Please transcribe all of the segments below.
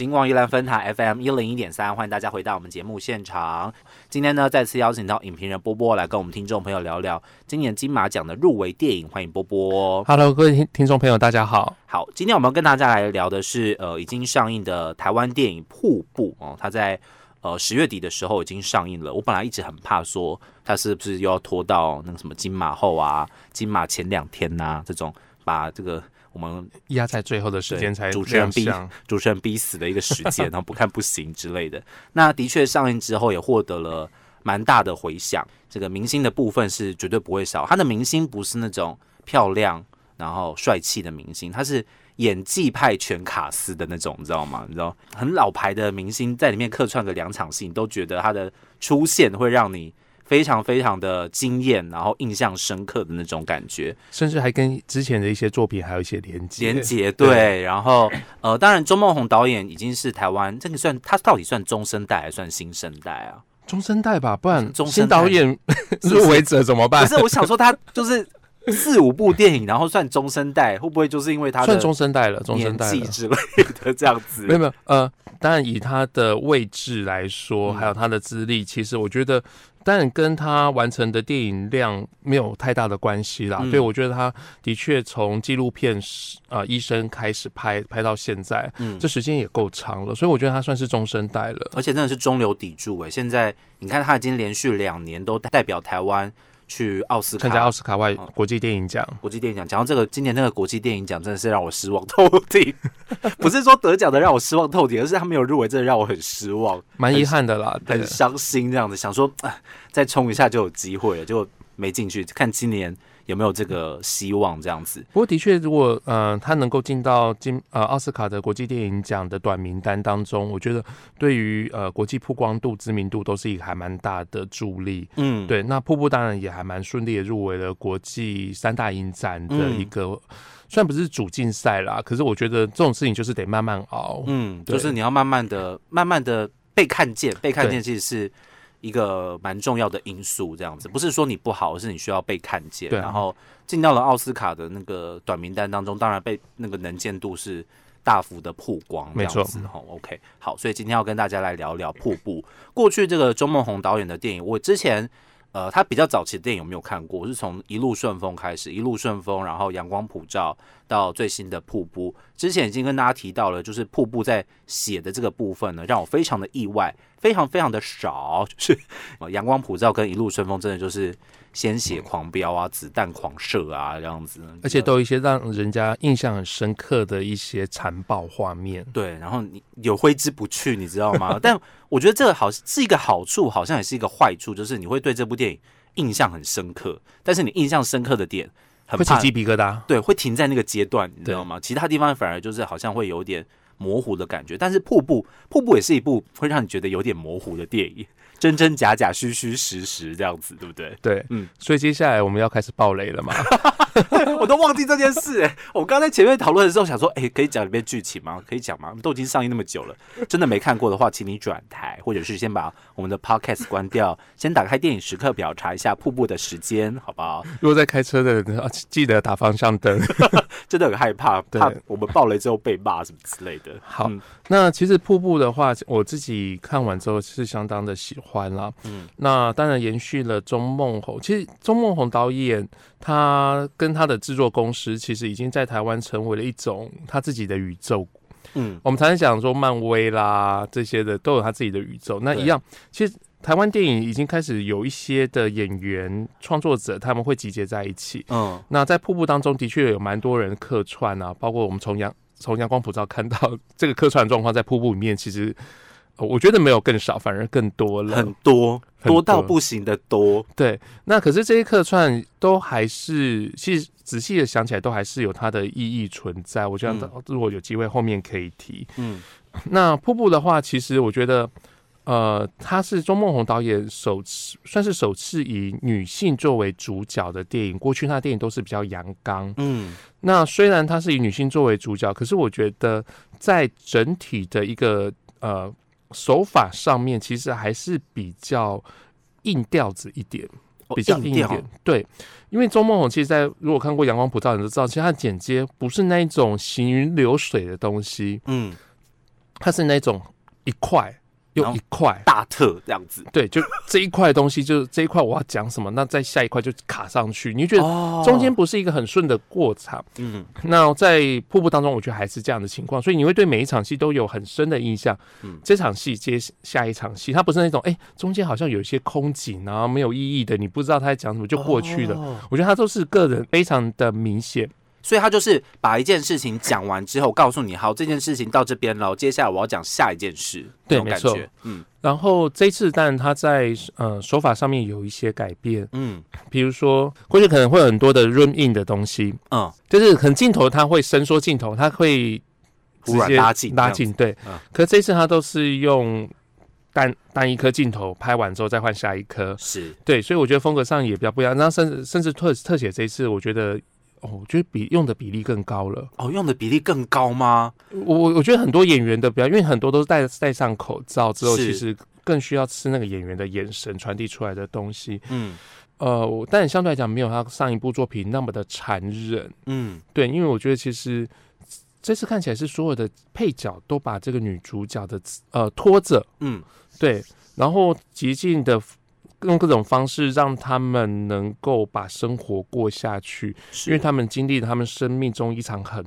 金光宜兰分台 FM 一零一点三，欢迎大家回到我们节目现场。今天呢，再次邀请到影评人波波来跟我们听众朋友聊聊今年金马奖的入围电影。欢迎波波。Hello，各位听听众朋友，大家好。好，今天我们要跟大家来聊的是呃已经上映的台湾电影《瀑布》哦，它在呃十月底的时候已经上映了。我本来一直很怕说它是不是又要拖到那个什么金马后啊、金马前两天呐、这种把这个我们压在最后的时间才主持人逼主持人逼死的一个时间，然后不看不行之类的。那的确上映之后也获得了蛮大的回响，这个明星的部分是绝对不会少。他的明星不是那种漂亮然后帅气的明星，他是演技派全卡司的那种，你知道吗？你知道很老牌的明星在里面客串个两场戏，你都觉得他的出现会让你。非常非常的惊艳，然后印象深刻的那种感觉，甚至还跟之前的一些作品还有一些连接。连接 对，然后呃，当然周梦红导演已经是台湾这个算他到底算中生代还是算新生代啊？中生代吧，不然中生新导演 入围者怎么办不？是，我想说他就是四五部电影，然后算中生代，会不会就是因为他的算中生代了，中生年代了。纪之类的这样子？没有没有，呃，当然以他的位置来说，嗯还有他的资历，其实我觉得，当然跟他完成的电影量没有太大的关系啦。嗯对，我觉得他的确从纪录片啊、呃医生开始拍，拍到现在，嗯这时间也够长了，所以我觉得他算是中生代了。而且真的是中流砥柱哎！现在你看他已经连续两年都代表台湾去奥斯卡参加奥斯卡外哦国际电影奖，国际电影奖，讲到这个，今年那个国际电影奖真的是让我失望透顶。不是说得奖的让我失望透顶，而是他没有入围，真的让我很失望，蛮遗憾的啦。很，伤心。这样子想说，啊再冲一下就有机会了，结果没进去。看今年有没有这个希望，这样子。不过的确，如果呃他能够进到金呃奥斯卡的国际电影奖的短名单当中，我觉得对于呃国际曝光度、知名度都是一个还蛮大的助力。嗯，对，那瀑布当然也还蛮顺利的入围了国际三大影展的一个，虽然不是主竞赛啦，可是我觉得这种事情就是得慢慢熬。嗯，就是你要慢慢的、慢慢的被看见，被看见其实是一个蛮重要的因素。这样子，不是说你不好，而是你需要被看见。对啊然后进到了奥斯卡的那个短名单当中，当然被那个能见度是大幅的曝光。没错哈，OK，好，所以今天要跟大家来聊聊《瀑布》。过去这个周梦红导演的电影，我之前。呃，他比较早期的电影有没有看过？我是从《一路顺风》开始，《一路顺风》，然后《阳光普照》到最新的《瀑布》。之前已经跟大家提到了，就是《瀑布》在写的这个部分呢，让我非常的意外，非常非常的少。就是呃《阳光普照》跟《一路顺风》真的就是鲜血狂飙啊，子弹狂射啊，这样子，而且都有一些让人家印象很深刻的一些残暴画面。对，然后你有挥之不去，你知道吗？但我觉得这个好是一个好处，好像也是一个坏处，就是你会对这部电影印象很深刻，但是你印象深刻的点很会起鸡皮疙瘩，对，会停在那个阶段，你知道吗？其他地方反而就是好像会有点模糊的感觉，但是瀑布，瀑布也是一部会让你觉得有点模糊的电影，真真假假、虚虚实实这样子，对不对？对，嗯嗯，所以接下来我们要开始爆雷了嘛？我都忘记这件事、哎，我刚才前面讨论的时候想说，哎、可以讲里面剧情吗？可以讲吗？都已经上映那么久了，真的没看过的话，请你转台，或者是先把我们的 podcast 关掉，先打开电影时刻表查一下瀑布的时间，好不好？如果在开车的人啊记得打方向灯。真的很害怕，对怕我们爆雷之后被骂什么之类的。好嗯那其实瀑布的话，我自己看完之后是相当的喜欢啦。嗯嗯，那当然延续了钟梦红。其实钟梦红导演他跟他的制作公司，其实已经在台湾成为了一种他自己的宇宙。嗯我们常常讲说漫威啦这些的都有他自己的宇宙。那一样，其实台湾电影已经开始有一些的演员创作者他们会集结在一起。嗯那在瀑布当中，的确有蛮多人客串啊，包括我们从阳从阳光普照看到 这个客串状况，在瀑布里面，其实、呃我觉得没有更少，反而更多了。很多，多到不行的多。对，那可是这些客串都还是，其实仔细的想起来，都还是有它的意义存在。我觉得嗯如果有机会后面可以提。嗯那瀑布的话，其实我觉得。呃，它是钟梦红导演首次算是首次以女性作为主角的电影。过去他的电影都是比较阳刚，嗯那虽然它是以女性作为主角，可是我觉得在整体的一个呃手法上面，其实还是比较硬调子一点，哦比较硬一调点。对，因为周梦红其实在如果看过《阳光普照》，你就知道，其实它的剪接不是那一种行云流水的东西，嗯它是那种一块又一块，大特这样子。对，就这一块东西，就是 这一块我要讲什么，那在下一块就卡上去，你就觉得哦中间不是一个很顺的过场。嗯那在瀑布当中，我觉得还是这样的情况，所以你会对每一场戏都有很深的印象。嗯这场戏接下一场戏，它不是那种哎、中间好像有一些空景啊，没有意义的，你不知道他在讲什么就过去了。哦我觉得他都是个人非常的明显。所以他就是把一件事情讲完之后，告诉你，好，这件事情到这边了，接下来我要讲下一件事，对没错。嗯。然后这次，当然他在呃手法上面有一些改变，嗯。比如说过去可能会有很多的 run in 的东西，嗯，就是可能镜头它会伸缩镜头，它会直接拉近拉近，对。嗯。可这次他都是用单单一颗镜头拍完之后再换下一颗，是。对，所以我觉得风格上也比较不一样。然后甚至甚至特特写这一次，我觉得哦，我觉得比用的比例更高了。哦，用的比例更高吗？我我我觉得很多演员的表演，因为很多都是戴戴上口罩之后，其实更需要吃那个演员的眼神传递出来的东西。嗯呃，我但相对来讲没有他上一部作品那么的残忍。嗯对，因为我觉得其实这次看起来是所有的配角都把这个女主角的呃拖着，嗯，对，然后极尽的用各种方式让他们能够把生活过下去，是因为他们经历了他们生命中一场很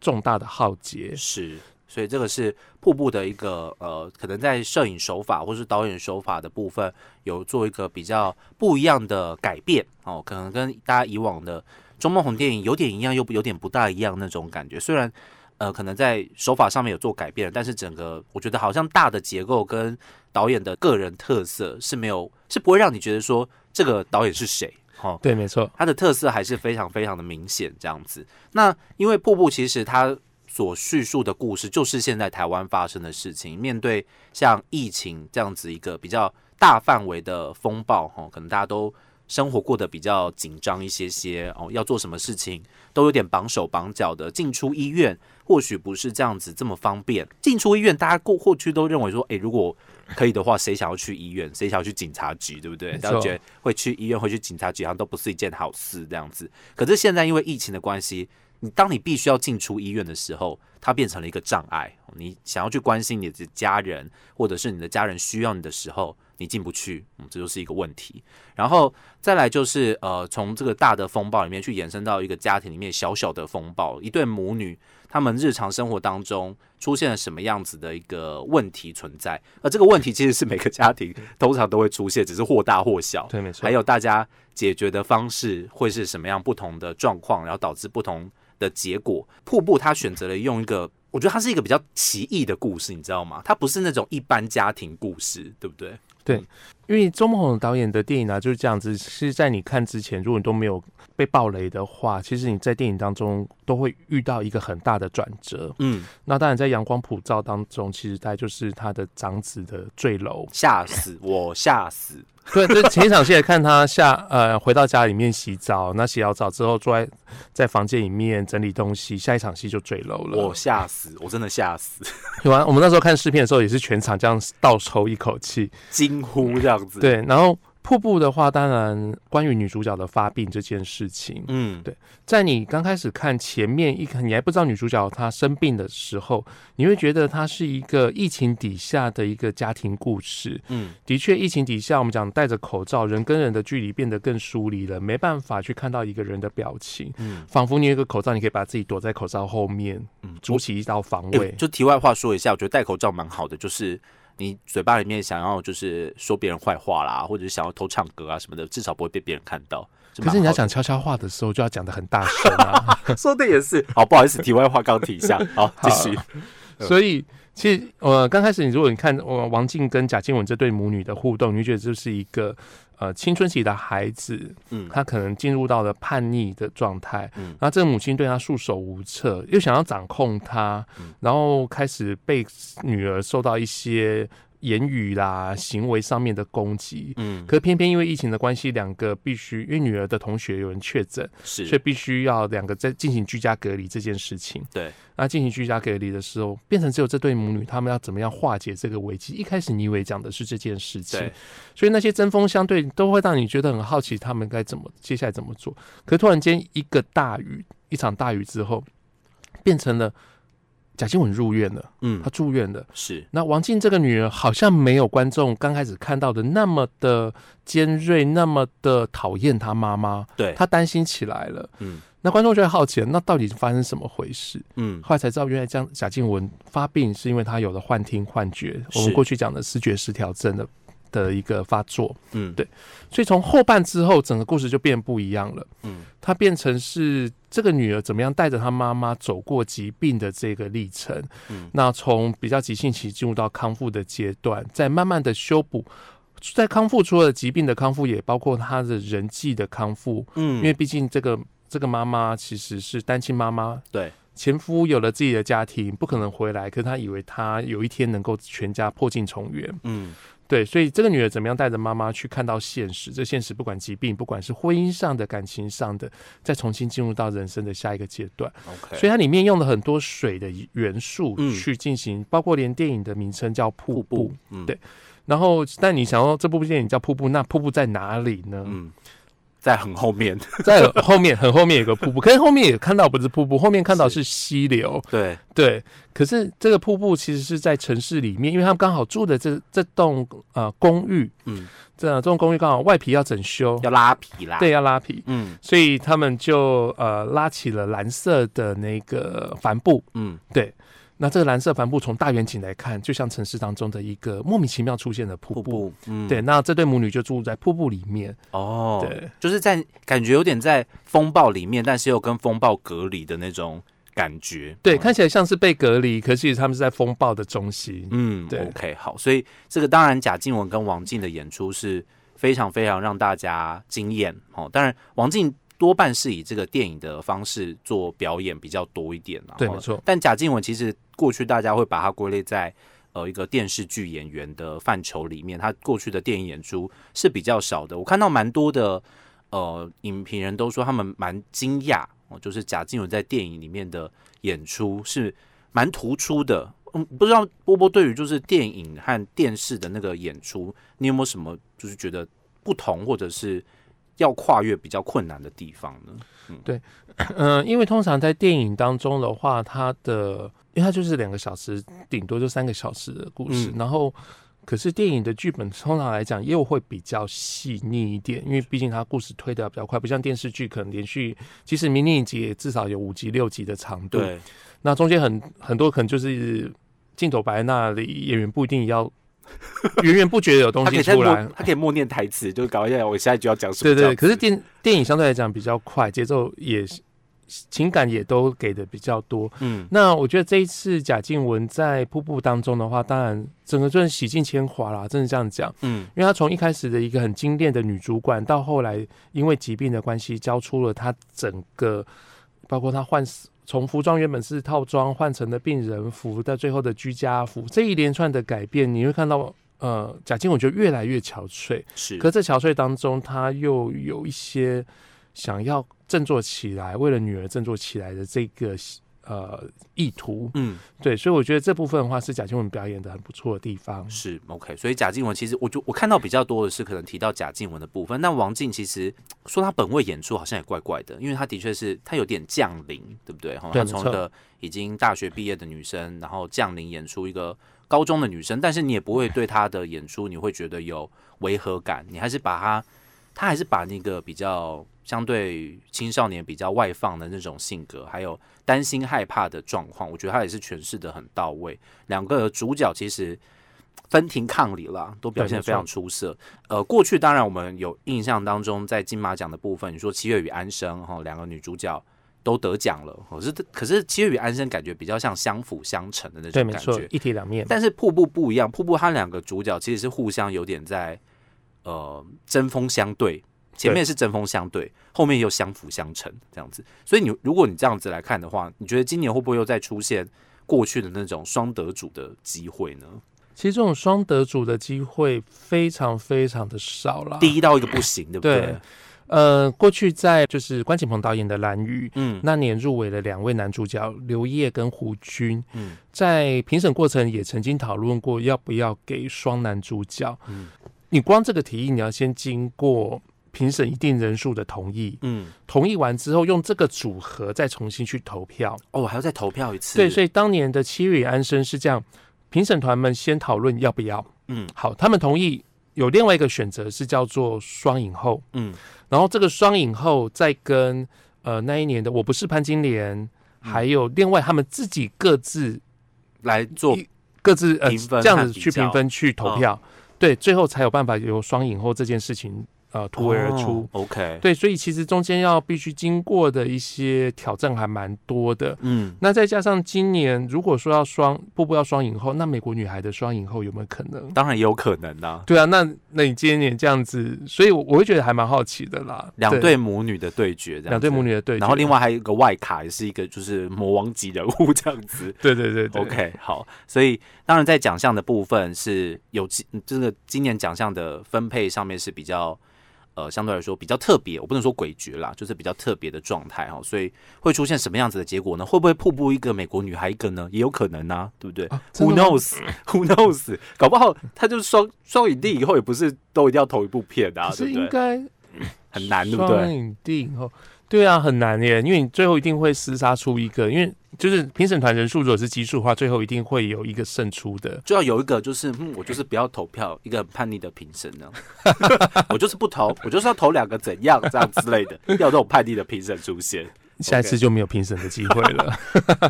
重大的浩劫。是，所以这个是瀑布的一个呃，可能在摄影手法或是导演手法的部分有做一个比较不一样的改变哦，可能跟大家以往的中梦红电影有点一样，又有点不大一样那种感觉。虽然呃，可能在手法上面有做改变，但是整个我觉得好像大的结构跟导演的个人特色是没有，是不会让你觉得说这个导演是谁。哦，对，没错，他的特色还是非常非常的明显，这样子。那因为瀑布其实它所叙述的故事，就是现在台湾发生的事情。面对像疫情这样子一个比较大范围的风暴，哦，可能大家都生活过得比较紧张一些些哦，要做什么事情都有点绑手绑脚的。进出医院或许不是这样子这么方便。进出医院，大家过过去都认为说，诶，如果可以的话，谁想要去医院？谁想要去警察局？对不对？大家觉得会去医院、会去警察局，好像都不是一件好事这样子。可是现在因为疫情的关系，你当你必须要进出医院的时候，它变成了一个障碍。你想要去关心你的家人，或者是你的家人需要你的时候，你进不去，嗯，这就是一个问题。然后再来就是呃，从这个大的风暴里面去延伸到一个家庭里面小小的风暴，一对母女，他们日常生活当中出现了什么样子的一个问题存在？而这个问题其实是每个家庭通常都会出现，只是或大或小。对，没错，还有大家解决的方式会是什么样不同的状况，然后导致不同的结果。瀑布他选择了用一个，我觉得它是一个比较奇异的故事，你知道吗？它不是那种一般家庭故事，对不对？因为周梦红导演的电影啊就是这样子，是在你看之前，如果你都没有被暴雷的话，其实你在电影当中都会遇到一个很大的转折。嗯，那当然，在阳光普照当中，其实大概就是他的长子的坠楼。吓死我，吓死！对，就前一场戏来看他下呃回到家里面洗澡，那洗好澡之后坐在在房间里面整理东西，下一场戏就坠楼了。我吓死，我真的吓死，有啊，我们那时候看试片的时候也是全场这样倒抽一口气。惊呼这样子。，对，然后瀑布的话，当然关于女主角的发病这件事情，嗯，对在你刚开始看前面一看，你还不知道女主角她生病的时候，你会觉得她是一个疫情底下的一个家庭故事。嗯，的确，疫情底下我们讲戴着口罩，人跟人的距离变得更疏离了，没办法去看到一个人的表情，嗯仿佛你有一个口罩，你可以把自己躲在口罩后面，嗯，筑起一道防诶卫。就题外话说一下，我觉得戴口罩蛮好的，就是你嘴巴里面想要就是说别人坏话啦，或者是想要偷唱歌啊什么的，至少不会被别人看到。可是你要讲。悄悄话的时候，就要讲的很大声啊。说的也是，好，不好意思，题外话刚提一下，好，继续。嗯所以其实呃，刚开始你如果你看呃王静跟贾静雯这对母女的互动，你会觉得这是一个呃青春期的孩子，嗯。他可能进入到了叛逆的状态，嗯。然后这个母亲对他束手无策，又想要掌控他，嗯。然后开始被女儿受到一些言语啦、行为上面的攻击。嗯，可偏偏因为疫情的关系，两个必须因为女儿的同学有人确诊，是所以，必须要两个在进行居家隔离这件事情。对，那进行居家隔离的时候，变成只有这对母女，他们要怎么样化解这个危机？一开始你以为讲的是这件事情，所以那些针锋相对都会让你觉得很好奇，他们该怎么接下来怎么做。可突然间一个大雨，一场大雨之后，变成了贾静雯入院了，嗯。她，住院了。是，那王静这个女儿好像没有观众刚开始看到的那么的尖锐，那么的讨厌她妈妈，对，她担心起来了。嗯。那观众就会好奇，那到底发生什么回事？嗯，后来才知道，原来这样贾静雯发病是因为她有了幻听、幻觉，我们过去讲的视觉失调症的的一个发作。嗯，对所以从后半之后，整个故事就变不一样了。嗯它变成是这个女儿怎么样带着她妈妈走过疾病的这个历程。嗯那从比较急性期进入到康复的阶段，再慢慢的修补。在康复除了疾病的康复，也包括她的人际的康复，嗯，因为毕竟这个这个妈妈其实是单亲妈妈，对，前夫有了自己的家庭，不可能回来，可是她以为她有一天能够全家破镜重圆。嗯对，所以这个女儿怎么样带着妈妈去看到现实？这现实不管疾病，不管是婚姻上的、感情上的，再重新进入到人生的下一个阶段。，OK，所以它里面用了很多水的元素嗯去进行，包括连电影的名称叫瀑布。瀑布，嗯，对然后，但你想要这部电影叫瀑布，那瀑布在哪里呢？嗯，在很后面，在后面，很后面有个瀑布，可是后面也看到不是瀑布，后面看到是溪流。对，对，可是这个瀑布其实是在城市里面，因为他们刚好住的这这栋呃公寓，嗯，这这栋公寓刚好外皮要整修，要拉皮啦，对，，要拉皮，嗯。所以他们就呃拉起了蓝色的那个帆布。嗯，对，那这个蓝色帆布从大远景来看，就像城市当中的一个莫名其妙出现的瀑布。瀑布，嗯，对，，那这对母女就住在瀑布里面。哦，对，就是在感觉有点在风暴里面，但是又跟风暴隔离的那种感觉，对，哦看起来像是被隔离，可是其实他们是在风暴的中心。嗯，对，OK，好，所以这个当然贾静雯跟王静的演出是非常非常让大家惊艳哦。当然，王静多半是以这个电影的方式做表演比较多一点啦没错。但贾静雯其实过去大家会把它归类在呃一个电视剧演员的范畴里面，她过去的电影演出是比较少的。我看到蛮多的呃影评人都说他们蛮惊讶哦，就是贾静雯在电影里面的演出是蛮突出的。嗯，不知道波波对于就是电影和电视的那个演出，你有没有什么就是觉得不同，或者是要跨越比较困难的地方呢？嗯、因为通常在电影当中的话，它的因为它就是两个小时，顶多就三个小时的故事，嗯然后。可是电影的剧本通常来讲又会比较细腻一点，因为毕竟它故事推的比较快，不像电视剧可能连续，即使迷你一集也至少有五集六集的长度。对，那中间很很多可能就是镜头摆在那里，演员不一定要 源源不绝的有东西出来。他可以默念台词，就是搞一下我下一句要讲什么对对。可是电电影相对来讲比较快，节奏也情感也都给的比较多。嗯那我觉得这一次贾静雯在瀑布当中的话，当然整个就是洗尽铅华啦，真的这样讲。嗯因为她从一开始的一个很精炼的女主管，到后来因为疾病的关系，交出了她整个，包括她换从服装原本是套装换成了病人服，到最后的居家服，这一连串的改变，你会看到。呃，贾静雯就越来越憔悴，是，可在憔悴当中，她又有一些想要振作起来，为了女儿振作起来的这个呃意图。嗯对，所以我觉得这部分的话是贾静雯表演的很不错的地方。是 OK，所以贾静雯其实我就我看到比较多的是可能提到贾静雯的部分，但王静其实说她本位演出好像也怪怪的，因为她的确是她有点降临，对不对？哈，她从一个已经大学毕业的女生，然后降临演出一个高中的女生，但是你也不会对她的演出你会觉得有违和感，你还是把她，她还是把那个比较相对青少年比较外放的那种性格，还有担心害怕的状况，我觉得他也是诠释的很到位。两个主角其实分庭抗礼啦，都表现得非常出色。呃，过去当然我们有印象当中，在金马奖的部分，你说七月与安生哈，两个女主角都得奖了，可是可是七月与安生感觉比较像相辅相成的那种感觉，，一体两面。但是瀑布不一样，瀑布它两个主角其实是互相有点在呃针锋相对，前面是针锋相对，后面又相辅相成这样子。所以你如果你这样子来看的话，你觉得今年会不会又再出现过去的那种双得主的机会呢？其实这种双得主的机会非常非常的少了。第一到一个不行，对不对？对呃，过去在就是关锦鹏导演的《蓝雨》嗯那年入围了两位男主角刘烨跟胡军，嗯在评审过程也曾经讨论过要不要给双男主角。嗯你光这个提议，你要先经过评审一定人数的同意，嗯，同意完之后用这个组合再重新去投票。哦，还要再投票一次。对，所以当年的七月与安生是这样，评审团们先讨论要不要，嗯。好，他们同意。有另外一个选择是叫做双影后，嗯。然后这个双影后再跟呃那一年的我不是潘金莲，嗯。还有另外他们自己各自来做各自呃这样子去评分去投票，对，最后才有办法有双影后这件事情呃突围而出。哦 OK，对，所以其实中间要必须经过的一些挑战还蛮多的。嗯，那再加上今年如果说要双步步要双影后，那美国女孩的双影后有没有可能？当然也有可能啊。对啊，那那你今年这样子，所以我我会觉得还蛮好奇的啦。两对对母女的对决，两对母女的对决，然后另外还有一个外卡，也是一个就是魔王级人物这样子。对对对对 OK，好，所以当然在奖项的部分是有今这个今年奖项的分配上面是比较呃相对来说比较特别，我不能说诡谲啦，就是比较特别的状态哈，所以会出现什么样子的结果呢？会不会瀑布一个美国女孩一个呢？也有可能啊，对不对、啊？Who knows？Who knows？搞不好他就是双双影帝以后也不是都一定要投一部片啊，可是对不对？应该很难，对不双对？影帝以后，对啊，很难耶，因为你最后一定会厮杀出一个，因为就是评审团人数如果是奇数的话，最后一定会有一个胜出的。就要有一个就是，嗯，我就是不要投票，一个很叛逆的评审呢，我就是不投，我就是要投两个怎样这样之类的，要这种叛逆的评审出现。下一次就没有评审的机会了。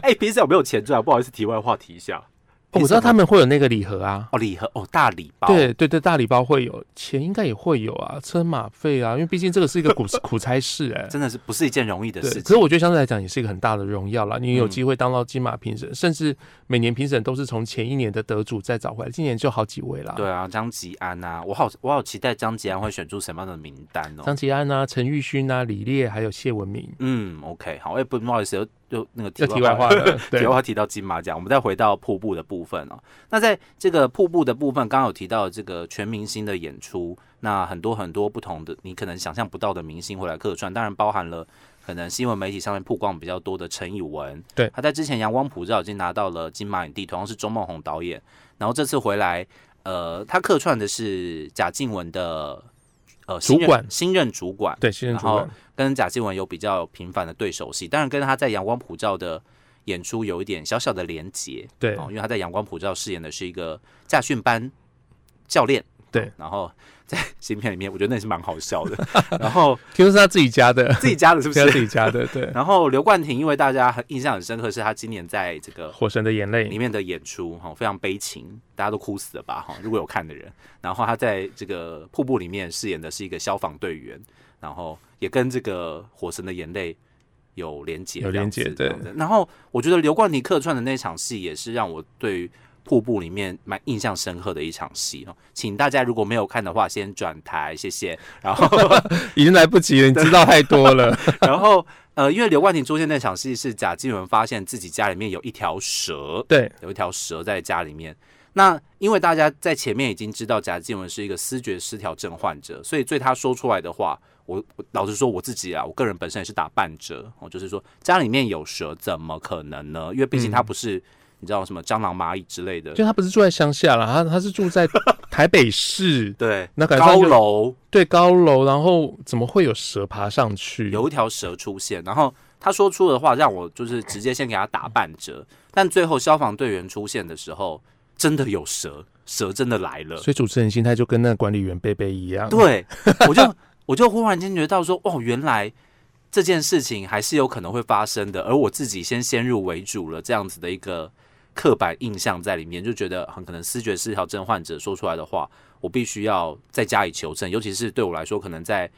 哎、评审有没有钱赚？不好意思，题外话题一下。哦我知道他们会有那个礼盒啊，哦，礼盒哦，大礼包，对对对，大礼包会有，钱应该也会有啊，车马费啊，因为毕竟这个是一个苦 苦差事哎、真的是不是一件容易的，事情。可是我觉得相对来讲也是一个很大的荣耀啦。你有嗯机会当到金马评审，甚至每年评审都是从前一年的得主再找回来，今年就好几位啦。对啊，张吉安啊，我好我好期待张吉安会选出什么样的名单哦。张吉安啊、陈玉勋啊、李烈还有谢文明，嗯，OK，好，哎、不不好意思，又又那个这题外话 题外话提到金马奖，我们再回到瀑布的部分哦。那在这个瀑布的部分，刚刚有提到这个全明星的演出，那很多很多不同的你可能想象不到的明星会来客串，当然包含了可能新闻媒体上面曝光比较多的陈以文，对他在之前阳光普照已经拿到了金马影帝，同样是钟梦宏导演，然后这次回来，呃，他客串的是贾静雯的呃主管。新任主管，对，新任主然后，跟贾静雯有比较频繁的对手戏，当然跟他在阳光普照的演出有一点小小的连结对。哦，因为他在阳光普照饰演的是一个驾训班教练，对。哦然后在芯片里面，我觉得那是蛮好笑的，然后听说是他自己加的，自己加的是不是？他自？己加的，对，《然后刘冠廷，因为大家很印象很深刻，是他今年在这个火神的眼泪。里》面的演出哈，非常悲情，大家都哭死了吧哈？如果有看的人，然后他在这个瀑布里面饰演的是一个消防队员，然后也跟这个《火神的眼泪》有连接，有连结这样子。对。然后我觉得刘冠廷客串的那场戏也是让我对于瀑布里面蛮印象深刻的一场戏哦，请大家如果没有看的话，先转台，谢谢。然后 已经来不及了，你知道太多了。然后呃，因为刘冠廷出现那场戏是贾静雯发现自己家里面有一条蛇，对，有一条蛇在家里面。那因为大家在前面已经知道贾静雯是一个思觉失调症患者，所以对她说出来的话，我我老实说我自己啊，我个人本身也是打半折，我就是说家里面有蛇怎么可能呢？因为毕竟他不是、你知道什么蟑螂、蚂蚁之类的，就他不是住在乡下了，他他是住在 台北市，对，那高楼对高楼，然后怎么会有蛇爬上去？有一条蛇出现，然后他说出的话让我就是直接先给他打半折，但最后消防队员出现的时候，真的有蛇，蛇真的来了。所以主持人心态就跟那个管理员贝贝一样。对，我就我就忽然间觉得到说，哦，原来这件事情还是有可能会发生的，而我自己先先入为主了这样子的一个刻板印象在里面，就觉得很可能思觉失调症患者说出来的话，我必须要再加以求证，尤其是对我来说，可能在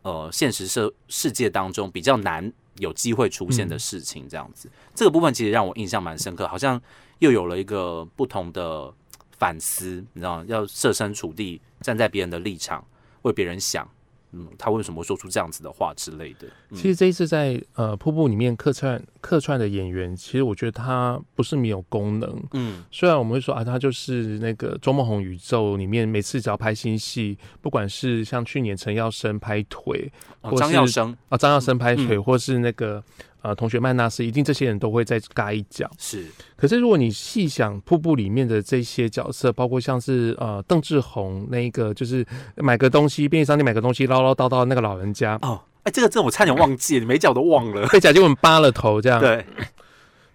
呃现实社世界当中比较难有机会出现的事情，这样子，这个部分其实让我印象蛮深刻，好像又有了一个不同的反思，你知道吗，要设身处地站在别人的立场为别人想，嗯，他为什么会说出这样子的话之类的，嗯。其实这一次在呃瀑布里面客串客串的演员，其实我觉得他不是没有功能。嗯。虽然我们会说啊，他就是那个周梦红宇宙里面每次只要拍新戏，不管是像去年陈耀生拍腿哦或是张耀生，啊，张耀生拍腿，嗯。或是那个呃同学曼纳斯，一定这些人都会再嘎一脚。是，可是如果你细想瀑布里面的这些角色，包括像是呃邓志宏那一个，就是买个东西便利商店买个东西唠唠叨叨那个老人家，哦，哎，这个这我差点忘记，每角都忘了。被贾静雯扒了头这样。对，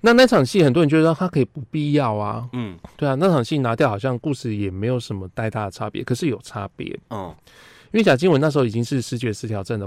那那场戏很多人觉得他可以不必要啊，嗯对啊，那场戏拿掉好像故事也没有什么太大的差别，可是有差别，嗯因为贾静雯那时候已经是视觉失调症的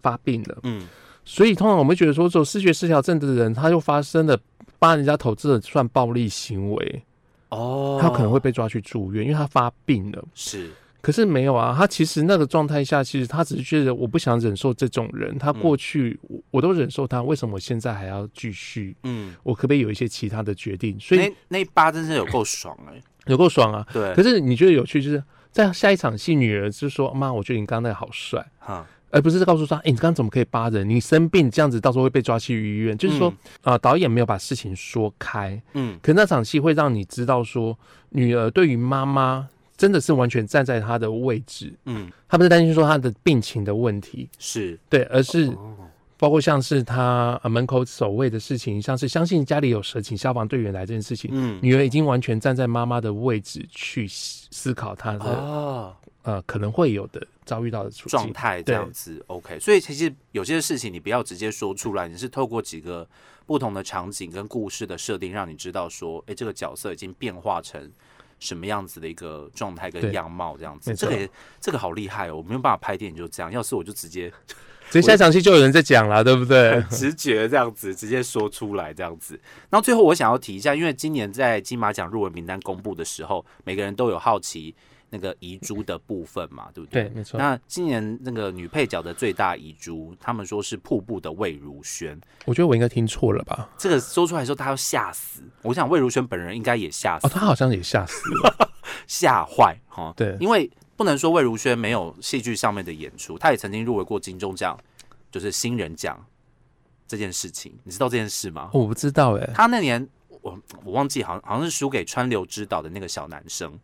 发病了，嗯，所以通常我们会觉得说，这种视觉失调症的人，他就发生了帮人家投资的算暴力行为，哦，他可能会被抓去住院，因为他发病了。是，可是没有啊，他其实那个状态下，其实他只是觉得我不想忍受这种人，他过去我我都忍受他，为什么我现在还要继续？嗯，我可不可以有一些其他的决定？所以那那一巴真是有够爽哎，有够爽啊！对，可是你觉得有趣，就是在下一场戏，女儿就说：“妈，我觉得你刚刚那个好帅。”哈，而不是告诉说，哎、你刚刚怎么可以扒人？你生病这样子，到时候会被抓去医院。就是说，啊、导演没有把事情说开，嗯。可那场戏会让你知道说，女儿对于妈妈真的是完全站在她的位置，嗯，她不是担心说她的病情的问题，是，对，而是哦，包括像是他呃门口守卫的事情，像是相信家里有蛇，请消防队员来这件事情，嗯，女儿已经完全站在妈妈的位置去思思考她的、哦，呃可能会有的遭遇到的处境。状态这样子，OK。所以其实有些事情你不要直接说出来，你是透过几个不同的场景跟故事的设定，让你知道说，哎、这个角色已经变化成什么样子的一个状态跟对样貌，这样子。这个也这个好厉害哦！我没有办法拍电影就这样，要是我就直接所以下一场戏就有人在讲了，对不对？直觉这样子直接说出来这样子。然后最后我想要提一下，因为今年在金马奖入围名单公布的时候，每个人都有好奇那个遗珠的部分嘛，对不对？对，没错。那今年那个女配角的最大遗珠，他们说是瀑布的魏如萱，我觉得我应该听错了吧？这个说出来的时候，她要吓死。我想魏如萱本人应该也吓死哦，，他好像也吓死了。吓坏哈。对因为不能说魏如萱没有戏剧上面的演出，她也曾经入围过金钟奖，就是新人奖这件事情，你知道这件事吗？我不知道哎、她那年我我忘记，好像好像是输给川流之岛的那个小男生。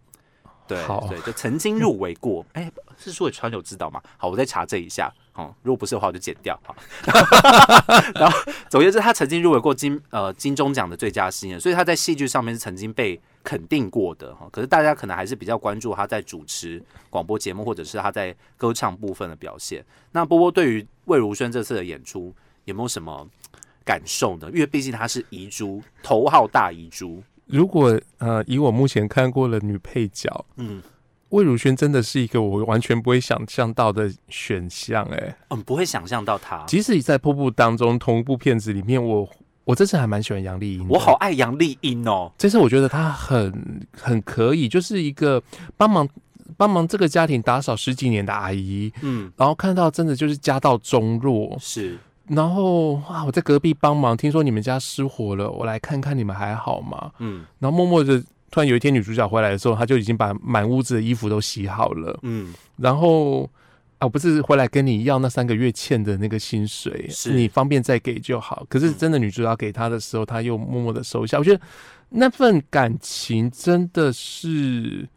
对对，就曾经入围过，哎、是输给川流之岛吗？好，我再查这一下。哦，如果不是的话，我就剪掉。好，然后总而言之，他曾经入围过金呃金钟奖的最佳新人，所以他在戏剧上面是曾经被肯定过的哈。可是大家可能还是比较关注他在主持广播节目或者是他在歌唱部分的表现。那波波对于魏如萱这次的演出有没有什么感受呢？因为毕竟她是遗珠，头号大遗珠。如果呃，以我目前看过的女配角，嗯魏如萱真的是一个我完全不会想象到的选项哎、嗯，不会想象到她。即使在瀑布当中，同一部片子里面，我我这次还蛮喜欢杨丽英的。我好，爱杨丽英哦。这次我觉得她很很可以，就是一个帮忙帮忙这个家庭打扫十几年的阿姨，嗯，然后看到真的就是家道中落，是然后哇，我在隔壁帮忙，听说你们家失火了，我来看看你们还好吗？嗯然后默默的，突然有一天女主角回来的时候，她就已经把满屋子的衣服都洗好了。嗯然后啊，我不是回来跟你要那三个月欠的那个薪水，是你方便再给就好。可是真的女主角给他的时候，他又默默的收下。我觉得那份感情真的是。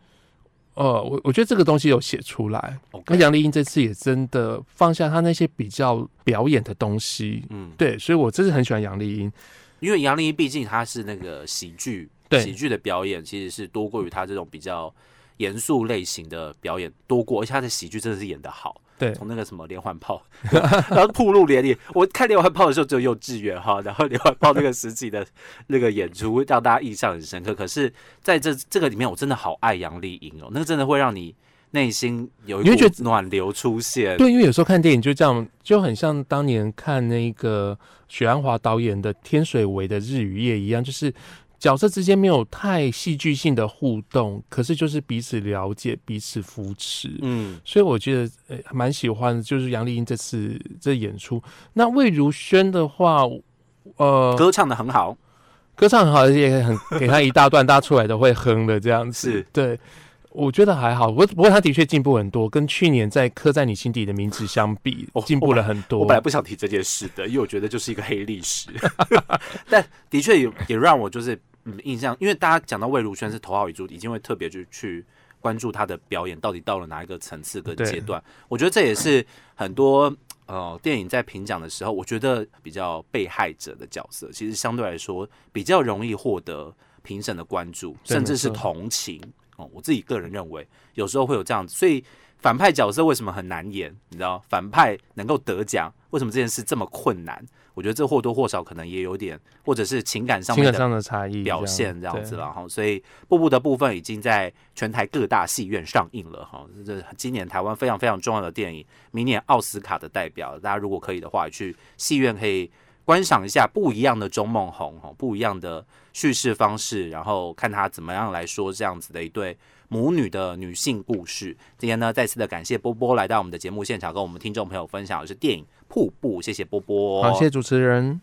呃，我我觉得这个东西有写出来。那杨丽英这次也真的放下她那些比较表演的东西，嗯，对，所以我真是很喜欢杨丽英。因为杨丽英毕竟她是那个喜剧，对喜剧的表演其实是多过于她这种比较严肃类型的表演多过，而且他的喜剧真的是演得好。对从那个什么连环炮，然后铺路连理，我看连环炮的时候只有幼稚园哈，然后连环炮那个时期的 那个演出让大家印象很深刻。可是在这这个里面，我真的好爱杨丽英哦，那个真的会让你内心有一你会觉股暖流出现。对，因为有时候看电影就这样，就很像当年看那个许鞍华导演的《天水围的日与夜》一样，就是角色之间没有太戏剧性的互动，可是就是彼此了解、彼此扶持。嗯，所以我觉得呃还蛮喜欢的，就是杨丽英这次这演出。那魏如萱的话，呃，歌唱的很好，歌唱很好，而且也很给她一大段，大家出来都会哼的这样子。是对，我觉得还好。不过不过他的确进步很多，跟去年在刻在你心底的名字相比我，进步了很多。我本来不想提这件事的，因为我觉得就是一个黑历史。但的确也也让我就是嗯印象，因为大家讲到魏如萱是头号遗珠，已经会特别去去关注她的表演到底到了哪一个层次跟阶段。我觉得这也是很多呃电影在评奖的时候，我觉得比较被害者的角色，其实相对来说比较容易获得评审的关注，甚至是同情。哦，我自己个人认为，有时候会有这样子，所以反派角色为什么很难演？你知道，反派能够得奖，为什么这件事这么困难？我觉得这或多或少可能也有点，或者是情感上面的情感上的差异表现这样子对了哈，所以步步的部分已经在全台各大戏院上映了哈，这今年台湾非常非常重要的电影，明年奥斯卡的代表，大家如果可以的话，去戏院可以观赏一下不一样的钟梦红哦，不一样的叙事方式，然后看他怎么样来说这样子的一对母女的女性故事。今天呢，再次的感谢波波来到我们的节目现场，跟我们听众朋友分享的是电影《瀑布》，谢谢波波，好，谢谢主持人。